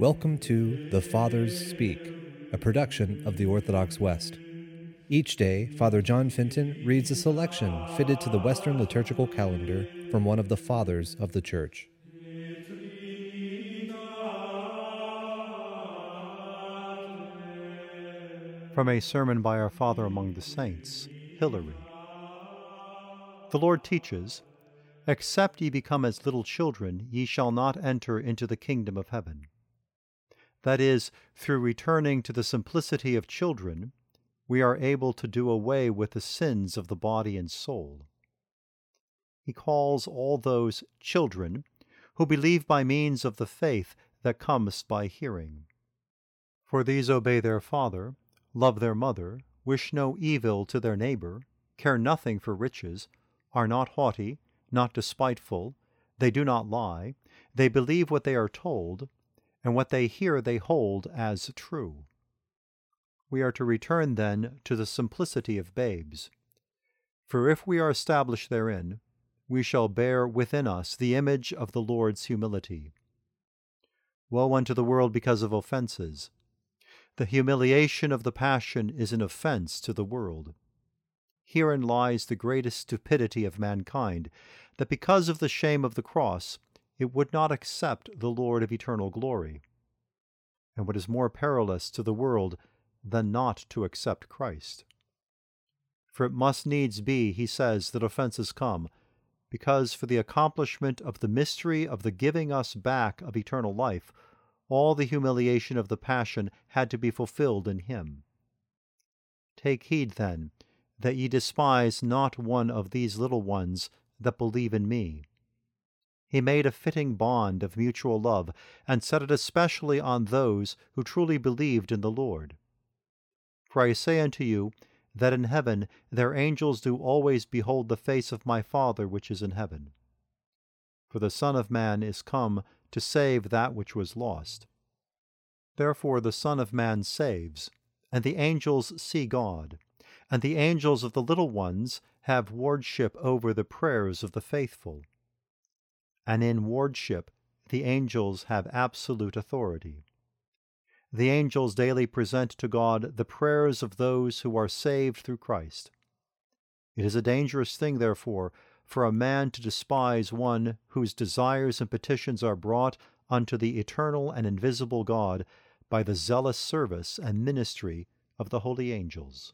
Welcome to The Fathers Speak, a production of the Orthodox West. Each day, Father John Fenton reads a selection fitted to the Western liturgical calendar from one of the Fathers of the Church. From a sermon by our Father among the Saints, Hilary. The Lord teaches, Except ye become as little children, ye shall not enter into the kingdom of heaven that is, through returning to the simplicity of children, we are able to do away with the sins of the body and soul. He calls all those children who believe by means of the faith that comes by hearing. For these obey their father, love their mother, wish no evil to their neighbor, care nothing for riches, are not haughty, not despiteful, they do not lie, they believe what they are told, and what they hear they hold as true. We are to return then to the simplicity of babes. For if we are established therein, we shall bear within us the image of the Lord's humility. Woe unto the world because of offenses! The humiliation of the Passion is an offense to the world. Herein lies the greatest stupidity of mankind, that because of the shame of the cross, it would not accept the Lord of eternal glory. And what is more perilous to the world than not to accept Christ? For it must needs be, he says, that offenses come, because for the accomplishment of the mystery of the giving us back of eternal life, all the humiliation of the Passion had to be fulfilled in him. Take heed, then, that ye despise not one of these little ones that believe in me. He made a fitting bond of mutual love, and set it especially on those who truly believed in the Lord. For I say unto you, that in heaven their angels do always behold the face of my Father which is in heaven. For the Son of Man is come to save that which was lost. Therefore the Son of Man saves, and the angels see God, and the angels of the little ones have wardship over the prayers of the faithful and in wardship the angels have absolute authority. The angels daily present to God the prayers of those who are saved through Christ. It is a dangerous thing, therefore, for a man to despise one whose desires and petitions are brought unto the eternal and invisible God by the zealous service and ministry of the holy angels.